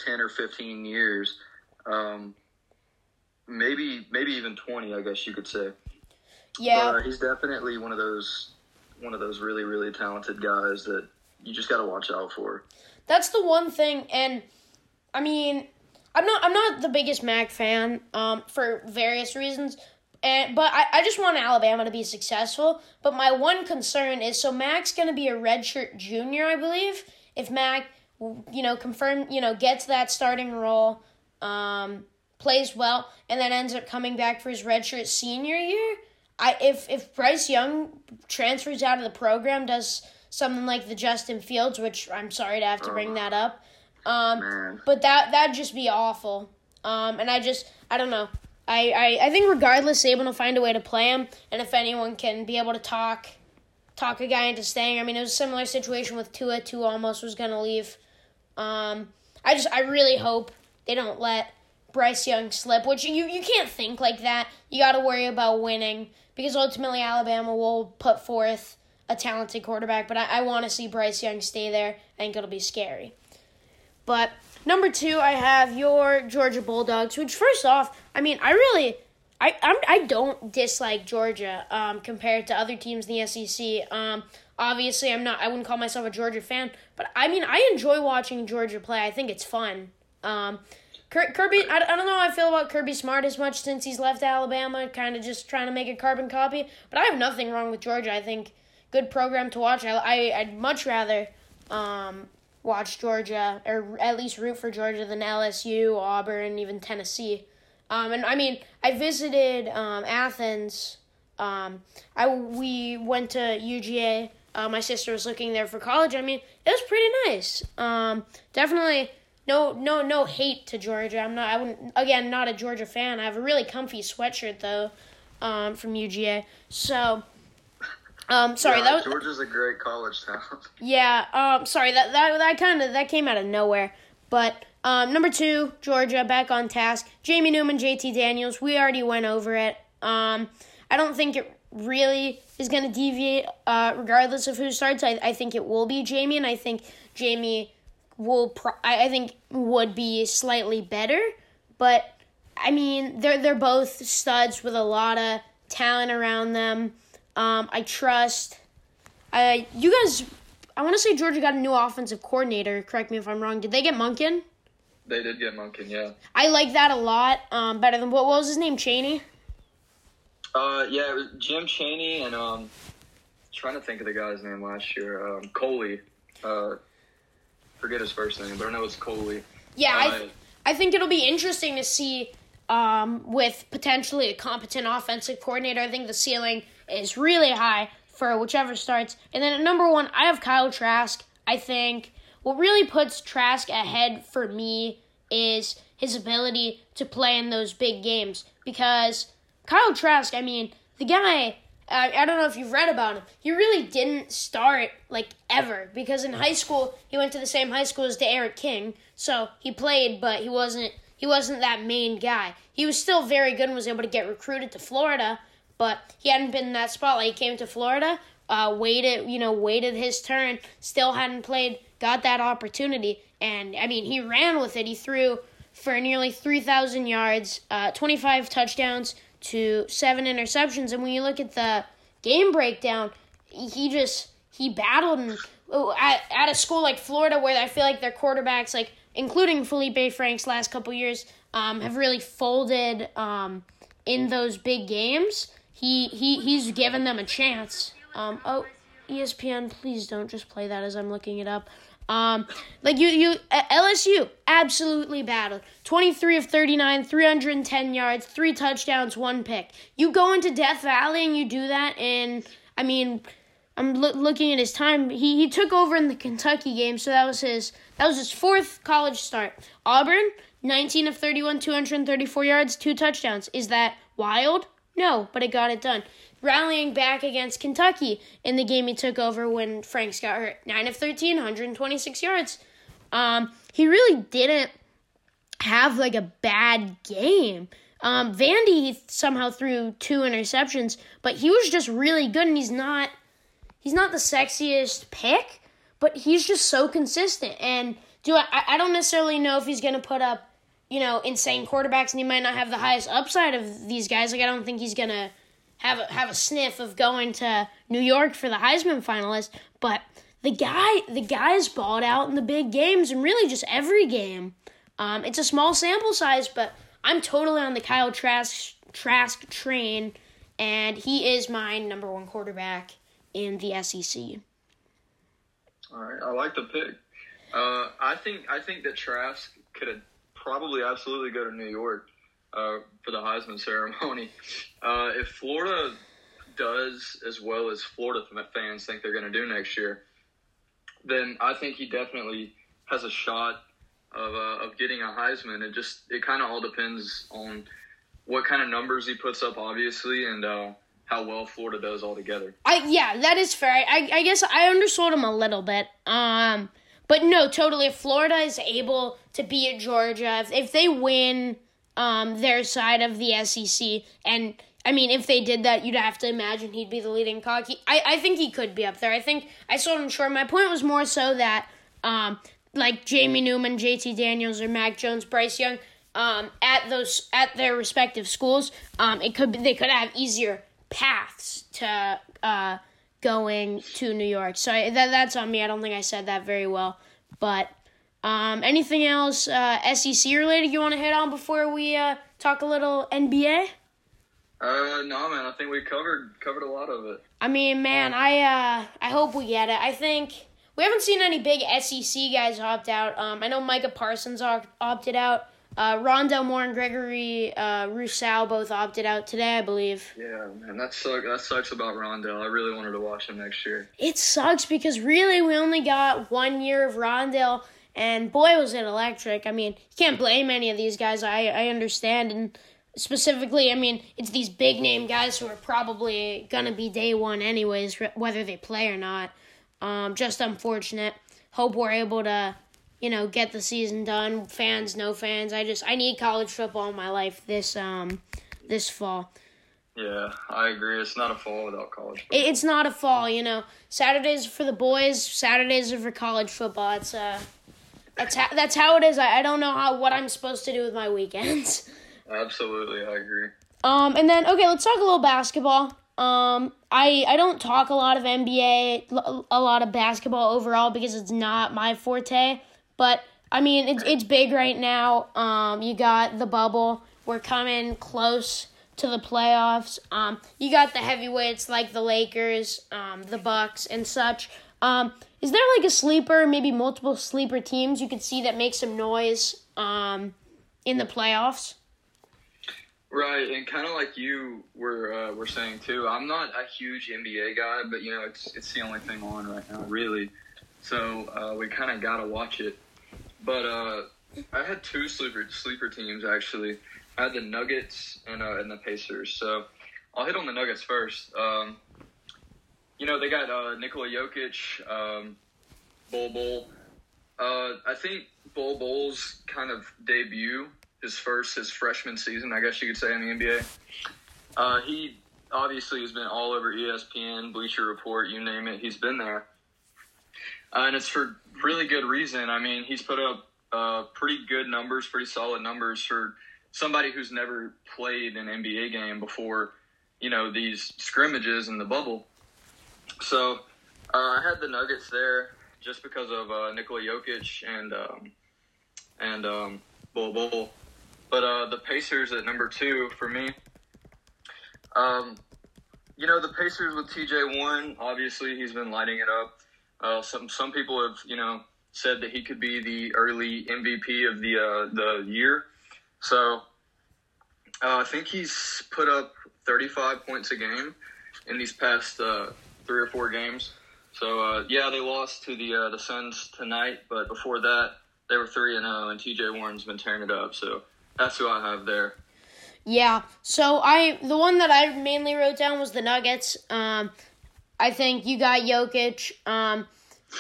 ten or fifteen years. Um, maybe maybe even twenty. I guess you could say. Yeah. But, uh, he's definitely one of those one of those really really talented guys that you just got to watch out for. That's the one thing, and I mean, I'm not I'm not the biggest Mac fan um, for various reasons. And, but I, I just want Alabama to be successful. But my one concern is so Mac's going to be a redshirt junior, I believe. If Mac, you know, confirm, you know, gets that starting role, um, plays well, and then ends up coming back for his redshirt senior year. I if if Bryce Young transfers out of the program, does something like the Justin Fields, which I'm sorry to have to bring that up, um, but that that'd just be awful. Um, and I just I don't know. I, I, I think regardless, Saban will find a way to play him, and if anyone can be able to talk talk a guy into staying. I mean, it was a similar situation with Tua. Tua almost was going to leave. Um, I just I really hope they don't let Bryce Young slip, which you you can't think like that. You got to worry about winning because ultimately Alabama will put forth a talented quarterback, but I, I want to see Bryce Young stay there. I think it'll be scary. But number two, I have your Georgia Bulldogs, which first off, I mean, I really, I I'm, I don't dislike Georgia um, compared to other teams in the SEC. Um, obviously, I'm not. I wouldn't call myself a Georgia fan, but I mean, I enjoy watching Georgia play. I think it's fun. Um, Kirby, I, I don't know how I feel about Kirby Smart as much since he's left Alabama, kind of just trying to make a carbon copy. But I have nothing wrong with Georgia. I think good program to watch. I, I I'd much rather um, watch Georgia or at least root for Georgia than LSU, Auburn, even Tennessee. Um, and I mean, I visited um, Athens. Um, I we went to UGA. Uh, my sister was looking there for college. I mean, it was pretty nice. Um, definitely no no no hate to Georgia. I'm not. I wouldn't again not a Georgia fan. I have a really comfy sweatshirt though um, from UGA. So. Um, sorry, yeah, that was Georgia's a great college town. [laughs] Yeah, um, sorry that that that kind of that came out of nowhere. But um, number two, Georgia back on task. Jamie Newman, JT Daniels. We already went over it. Um, I don't think it really is going to deviate, uh, regardless of who starts. I, I think it will be Jamie, and I think Jamie will. Pro- I, I think would be slightly better, but I mean they're they're both studs with a lot of talent around them. Um, I trust. Uh, you guys, I want to say Georgia got a new offensive coordinator. Correct me if I'm wrong. Did they get Monken? They did get Monken, yeah. I like that a lot. Um, better than what, what was his name? Chaney. Uh, yeah, it was Jim Chaney and um, trying to think of the guy's name last year. Um, Coley. Uh, forget his first name, but I know it's Coley. Yeah, uh, I, th- I think it'll be interesting to see um, with potentially a competent offensive coordinator. I think the ceiling is really high for whichever starts. And then at number one, I have Kyle Trask. I think what really puts Trask ahead for me is his ability to play in those big games. Because Kyle Trask, I mean, the guy, I, I don't know if you've read about him, he really didn't start like ever. Because in high school, he went to the same high school as D'Eriq King. So he played, but he wasn't. He wasn't that main guy. He was still very good and was able to get recruited to Florida, but he hadn't been in that spotlight. He came to Florida, uh, waited, you know, waited his turn, still hadn't played, got that opportunity, and I mean, he ran with it. He threw for nearly 3,000 yards, uh, 25 touchdowns to seven interceptions, and when you look at the game breakdown, he just he battled and oh, at, at a school like Florida where I feel like their quarterbacks like including Felipe Franks last couple years, um, have really folded um, in those big games. He he he's given them a chance. Um, oh, ESPN, please don't just play that as I'm looking it up. Um, like you, you LSU absolutely battled. 23 of 39, 310 yards, three touchdowns, one pick. You go into Death Valley and you do that and I mean, I'm lo- looking at his time. He he took over in the Kentucky game, so that was his that was his fourth college start. Auburn, 19 of 31, 234 yards, two touchdowns. Is that wild? No, but it got it done. Rallying back against Kentucky in the game he took over when Franks got hurt. 9 of 13, 126 yards. Um, he really didn't have like a bad game. Um, Vandy somehow threw two interceptions, but he was just really good, and he's not he's not the sexiest pick, but he's just so consistent. And do I, I don't necessarily know if he's to put up, you know, insane quarterbacks, and he might not have the highest upside of these guys. Like I don't think he's to have a, have a sniff of going to New York for the Heisman finalist, but the guy the guy's balled out in the big games and really just every game. Um, it's a small sample size, but I'm totally on the Kyle Trask Trask train, and he is my number one quarterback in the SEC. All right, I like the pick. Uh, I think I think that Trask could probably absolutely go to New York uh, for the Heisman ceremony. [laughs] Uh, if Florida does as well as Florida fans think they're going to do next year, then I think he definitely has a shot of uh, of getting a Heisman. It just it kind of all depends on what kind of numbers he puts up, obviously, and uh, how well Florida does altogether. I yeah, that is fair. I I guess I undersold him a little bit. Um, but no, totally. If Florida is able to beat Georgia, if, if they win um their side of the SEC, and I mean, if they did that, you'd have to imagine he'd be the leading cock. He, I I think he could be up there. I think I sold him short. My point was more so that um like Jamie Newman, JT Daniels, or Mac Jones, Bryce Young. Um, at those at their respective schools, um, it could be, they could have easier paths to uh, going to New York. So that that's on me. I don't think I said that very well. But um, anything else uh, SEC related you want to hit on before we uh, talk a little NBA? Uh, no, man. I think we covered covered a lot of it. I mean, man, I uh, I hope we get it. I think we haven't seen any big SEC guys opt out. Um, I know Micah Parsons opted out. Uh, Rondale Moore and Gregory uh, Rousseau both opted out today, I believe. Yeah, man, that sucks. That sucks about Rondale. I really wanted to watch him next year. It sucks because really we only got one year of Rondale, and boy was it electric. I mean, you can't blame any of these guys. I I understand, and specifically, I mean, it's these big name guys who are probably gonna be day one anyways, whether they play or not. Um, just unfortunate. Hope we're able to you know, get the season done. Fans, no fans. I just I need college football in my life this um this fall. Yeah, I agree. It's not a fall without college. Football. It's not a fall, you know. Saturdays for the boys. Saturdays are for college football. It's uh, that's how that's how it is. I, I don't know how what I'm supposed to do with my weekends. [laughs] Absolutely, I agree. Um, and then okay, let's talk a little basketball. Um, I I don't talk a lot of NBA, a lot of basketball overall because it's not my forte. But I mean, it's it's big right now. Um, you got the bubble. We're coming close to the playoffs. Um, you got the heavyweights like the Lakers, um, the Bucks, and such. Um, is there like a sleeper, maybe multiple sleeper teams you could see that make some noise um, in the playoffs? Right, and kind of like you were uh, were saying too. I'm not a huge NBA guy, but you know it's it's the only thing on right now, really. So uh, we kind of gotta watch it. But uh, I had two sleeper sleeper teams actually. I had the Nuggets and uh, and the Pacers. So I'll hit on the Nuggets first. Um, you know they got uh, Nikola Jokic, um, Bol Bol. Uh, I think Bol Bol's kind of debut, his first his freshman season, I guess you could say in the NBA. Uh, he obviously has been all over ESPN, Bleacher Report, you name it. He's been there, uh, and it's for really good reason. I mean, he's put up uh, pretty good numbers, pretty solid numbers for somebody who's never played an NBA game before, you know, these scrimmages in the bubble. So uh, I had the Nuggets there just because of uh, Nikola Jokic and um, and um, Bol Bol. But uh, the Pacers at number two for me. Um, you know, the Pacers with TJ Warren. obviously he's been lighting it up. Uh, some some people have you know said that he could be the early MVP of the uh, the year. So uh, I think he's put up 35 points a game in these past uh, three or four games. So uh, yeah, they lost to the uh, the Suns tonight, but before that they were three and zero, and T.J. Warren's been tearing it up. So that's who I have there. Yeah. So I the one that I mainly wrote down was the Nuggets. Um, I think you got Jokic. Um,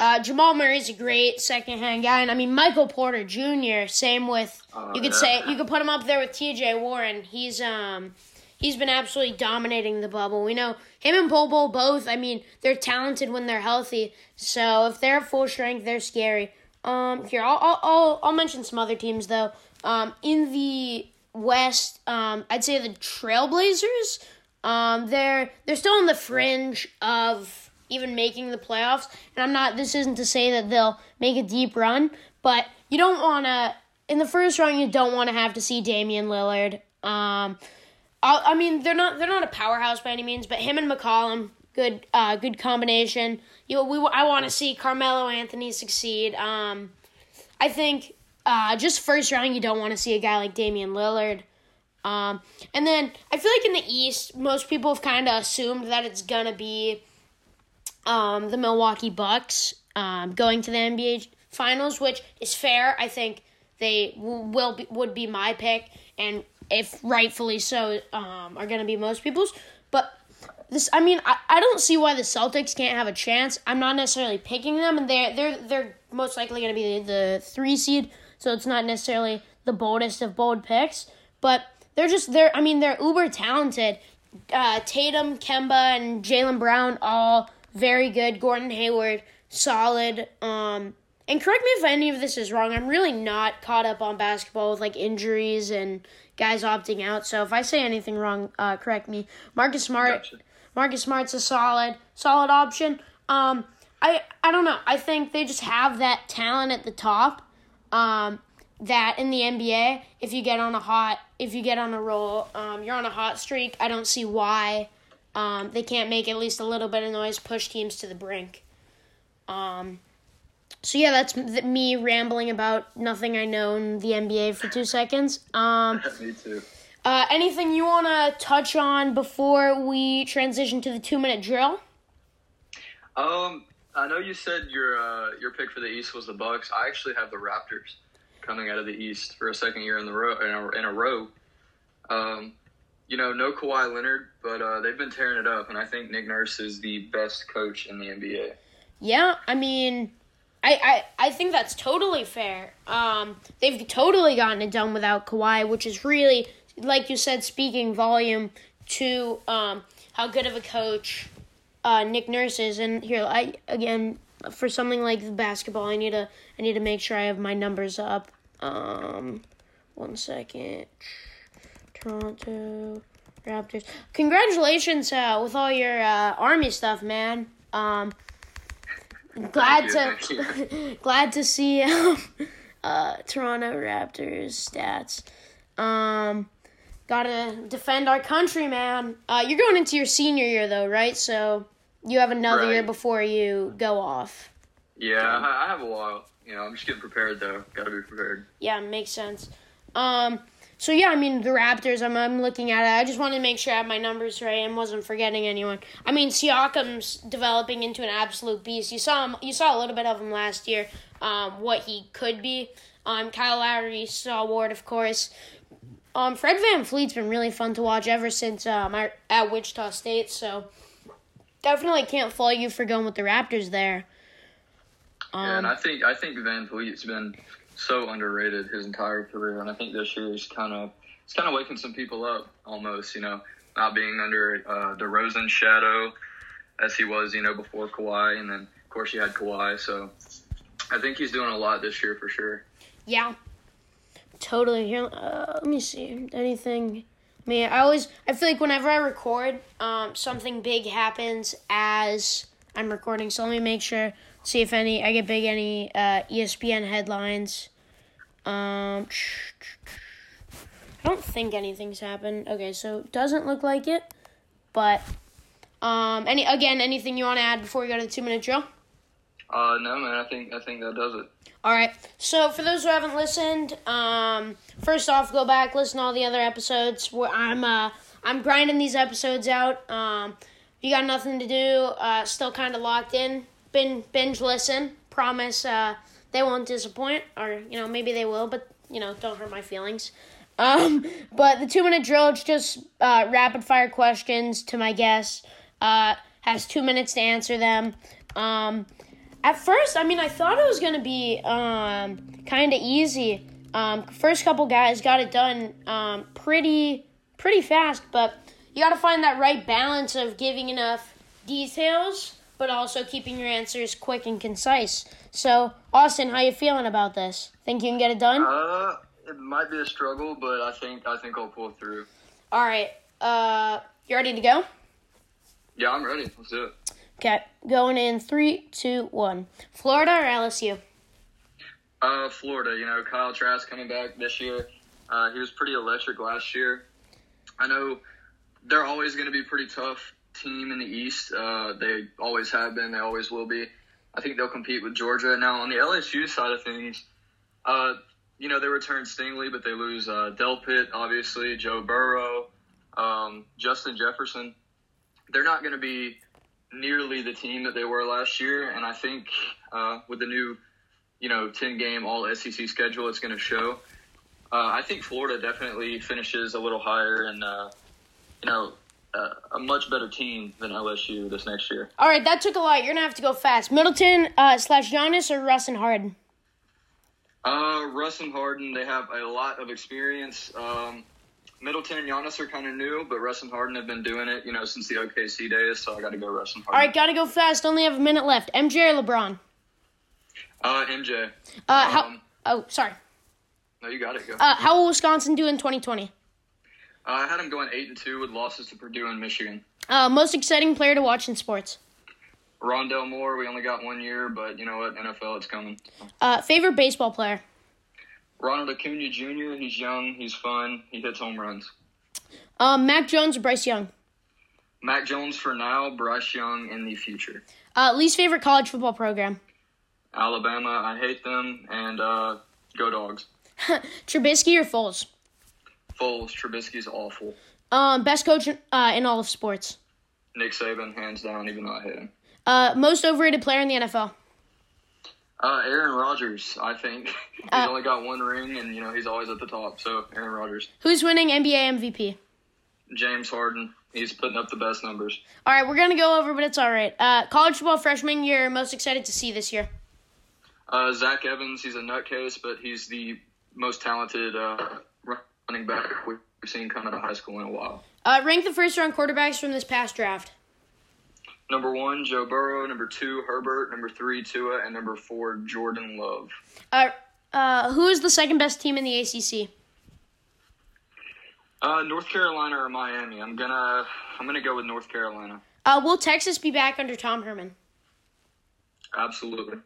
Uh, Jamal Murray's a great second hand guy, and I mean Michael Porter Jr. Same with Oh, you could yeah. say you could put him up there with T.J. Warren. He's um he's been absolutely dominating the bubble. We know him and Bol Bol both. I mean they're talented when they're healthy. So if they're full strength, they're scary. Um, here I'll I'll I'll, I'll mention some other teams though. Um, in the West, um, I'd say the Trailblazers. Um, they're they're still on the fringe of even making the playoffs, and I'm not. This isn't to say that they'll make a deep run, but you don't want to. In the first round, you don't want to have to see Damian Lillard. Um, I, I mean, they're not they're not a powerhouse by any means, but him and McCollum, good uh, good combination. You we I want to see Carmelo Anthony succeed. Um, I think uh, just first round, you don't want to see a guy like Damian Lillard. Um, and then I feel like in the East, most people have kind of assumed that it's gonna be um, the Milwaukee Bucks um, going to the NBA Finals, which is fair. I think they w- will be, would be my pick, and if rightfully so, um, are gonna be most people's. But this, I mean, I, I don't see why the Celtics can't have a chance. I'm not necessarily picking them, and they're they're they're most likely gonna be the, the three seed, so it's not necessarily the boldest of bold picks, but they're just they're I mean they're uber talented. Uh, Tatum, Kemba, and Jaylen Brown all very good. Gordon Hayward solid. Um, and correct me if any of this is wrong. I'm really not caught up on basketball with like injuries and guys opting out. So if I say anything wrong, uh, correct me. Marcus Smart, Gotcha. Marcus Smart's a solid solid option. Um, I I don't know. I think they just have that talent at the top. Um, that in the NBA, if you get on a hot, if you get on a roll, um, you're on a hot streak. I don't see why um, they can't make at least a little bit of noise, push teams to the brink. Um, so yeah, that's th- me rambling about nothing I know in the NBA for two seconds. Um, Me too. uh, anything you want to touch on before we transition to the two minute drill? Um, I know you said your uh, your pick for the East was the Bucks. I actually have the Raptors coming out of the East for a second year in the row in a, in a row. Um, you know, no Kawhi Leonard, but uh, they've been tearing it up, and I think Nick Nurse is the best coach in the NBA. Yeah, I mean, I, I, I think that's totally fair. Um, they've totally gotten it done without Kawhi, which is really, like you said, speaking volume to um, how good of a coach uh, Nick Nurse is. And here, I again for something like basketball, I need to I need to make sure I have my numbers up. Um, one second. Toronto Raptors. Congratulations uh, with all your uh, army stuff, man. Um, glad Thank to [laughs] glad to see um, [laughs] uh, Toronto Raptors stats. Um, gotta defend our country, man. Uh, you're going into your senior year though, right? So you have another year before you go off. Yeah, I have a while. You know, I'm just getting prepared though. Got to be prepared. Yeah, makes sense. Um, so yeah, I mean the Raptors. I'm I'm looking at it. I just wanted to make sure I had my numbers right and wasn't forgetting anyone. I mean Siakam's developing into an absolute beast. You saw him. You saw a little bit of him last year. Um, what he could be. Um, Kyle Lowry, Saw Ward, of course. Um, Fred VanVleet's been really fun to watch ever since um at Wichita State. So definitely can't fault you for going with the Raptors there. Yeah, and Um, I think I think VanVleet's been so underrated his entire career, and I think this year he's kind of it's kind of waking some people up almost. You know, not being under uh, DeRozan's shadow as he was, you know, before Kawhi, and then of course you had Kawhi. So I think he's doing a lot this year for sure. Yeah, totally. Here, uh, let me see. Anything? I mean, I always I feel like whenever I record, um, something big happens as I'm recording. So let me make sure see if any I get big any uh, ESPN headlines. Um, I don't think anything's happened. Okay, so doesn't look like it, but um, any again anything you want to add before we go to the two minute drill? Uh, no man, I think I think that does it. All right. So for those who haven't listened, um, first off, go back listen to all the other episodes. Where I'm uh, I'm grinding these episodes out. Um, you got nothing to do, uh, still kind of locked in. Bin, binge listen. Promise uh, they won't disappoint, or you know maybe they will, but you know don't hurt my feelings. Um, [laughs] but the two minute drill, it's just uh, rapid fire questions to my guests. Uh, has two minutes to answer them. Um, at first, I mean, I thought it was gonna be um, kind of easy. Um, first couple guys got it done um, pretty pretty fast, but you got to find that right balance of giving enough details, but also keeping your answers quick and concise. So, Austin, how you feeling about this? Think you can get it done? Uh, it might be a struggle, but I think I think I'll pull through. All right. Uh, you ready to go? Yeah, I'm ready. Let's do it. Okay, going in three, two, one. Florida or LSU? Uh, Florida. You know, Kyle Trask coming back this year. Uh, he was pretty electric last year. I know they're always going to be pretty tough team in the East. Uh, they always have been. They always will be. I think they'll compete with Georgia. Now, on the LSU side of things, uh, you know, they return Stingley, but they lose uh, Delpit, obviously, Joe Burrow, um, Justin Jefferson. They're not going to be nearly the team that they were last year, and I think uh, with the new, you know, 10 game all SEC schedule, it's going to show. Uh, I think Florida definitely finishes a little higher and, uh, you know, a much better team than LSU this next year. All right, that took a lot. You're gonna have to go fast. Middleton uh, slash Giannis or Russ and Harden. Uh, Russ and Harden, they have a lot of experience. Um, Middleton and Giannis are kind of new, but Russ and Harden have been doing it, you know, since the OKC days. So I got to go Russ and Harden. right, gotta go fast. Only have a minute left. MJ or LeBron? Uh, MJ. Uh, how? Um, Oh, sorry. No, you got it. Go. Uh, how will Wisconsin do in 2020? Uh, I had him going eight and two with losses to Purdue and Michigan. Uh, most exciting player to watch in sports. Rondale Moore, we only got one year, but you know what? NFL, it's coming. Uh, favorite baseball player. Ronald Acuna Jr., he's young, he's fun, he hits home runs. Um, Mac Jones or Bryce Young. Mac Jones for now, Bryce Young in the future. Uh, least favorite college football program. Alabama, I hate them, and uh, go dogs. [laughs] Trubisky or Foles. Foles, Trubisky's awful. Um, best coach uh, in all of sports. Nick Saban, hands down, even though I hate him. Uh, most overrated player in the NFL. Uh, Aaron Rodgers, I think. [laughs] He's Uh, only got one ring, and, you know, he's always at the top. So, Aaron Rodgers. Who's winning NBA MVP? James Harden, he's putting up the best numbers. All right, we're gonna go over, but it's all right. Uh, college football freshman you're most excited to see this year. Uh, Zach Evans, he's a nutcase, but he's the most talented uh, running back we've seen out of high school in a while. Uh, rank the first round quarterbacks from this past draft. Number one, Joe Burrow. Number two, Herbert. Number three, Tua. And number four, Jordan Love. Uh, uh, who is the second best team in the ACC? Uh, North Carolina or Miami? I'm gonna I'm gonna go with North Carolina. Uh, will Texas be back under Tom Herman? Absolutely.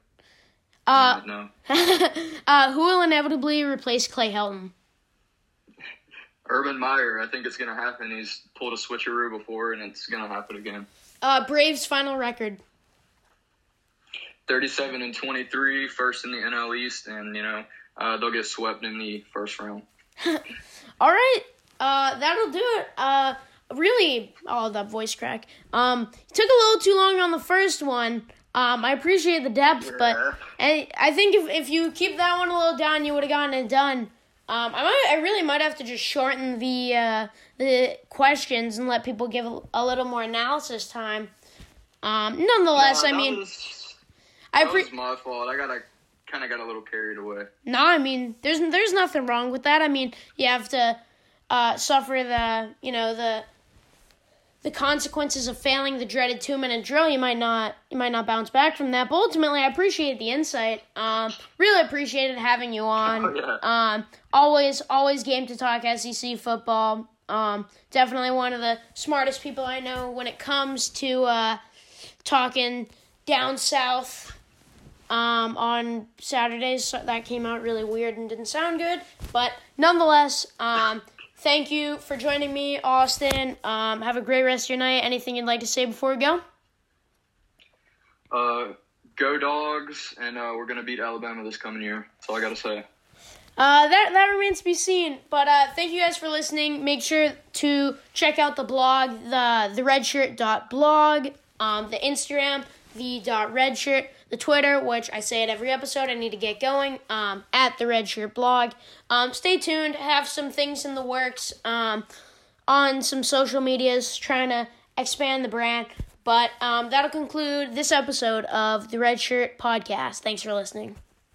Uh, no. [laughs] uh, who will inevitably replace Clay Helton? Urban Meyer. I think it's gonna happen. He's pulled a switcheroo before, and it's gonna happen again. Uh, Braves final record. 37 and 23, first in the NL East, and you know uh, they'll get swept in the first round. [laughs] All right, uh, that'll do it. Uh, really, oh, that voice crack. Um, took a little too long on the first one. Um, I appreciate the depth, but I, I think if, if you keep that one a little down, you would have gotten it done. Um, I might, I really might have to just shorten the uh, the questions and let people give a, a little more analysis time. Um, nonetheless, Nah, I mean, was, I pre- was my fault. I got kind of got a little carried away. No, I mean there's there's nothing wrong with that. I mean you have to uh, suffer the you know the the consequences of failing the dreaded two minute drill. You might not you might not bounce back from that. But ultimately, I appreciate the insight. Um, really appreciated having you on. [laughs] Oh, yeah. Um, always always game to talk SEC football. Um, definitely one of the smartest people I know when it comes to uh, talking down south um, on Saturdays. So that came out really weird and didn't sound good. But nonetheless, um, thank you for joining me, Austin. Um, have a great rest of your night. Anything you'd like to say before we go? Uh, go dogs, and uh, we're gonna beat Alabama this coming year. That's all I gotta say. Uh, that that remains to be seen. But uh, thank you guys for listening. Make sure to check out the blog, the the redshirt.blog, um, the Instagram, the dot redshirt, the Twitter, which I say at every episode. I need to get going. Um, at the redshirt blog. Um, stay tuned. Have some things in the works. Um, on some social medias, trying to expand the brand. But um, that'll conclude this episode of the Red Shirt Podcast. Thanks for listening.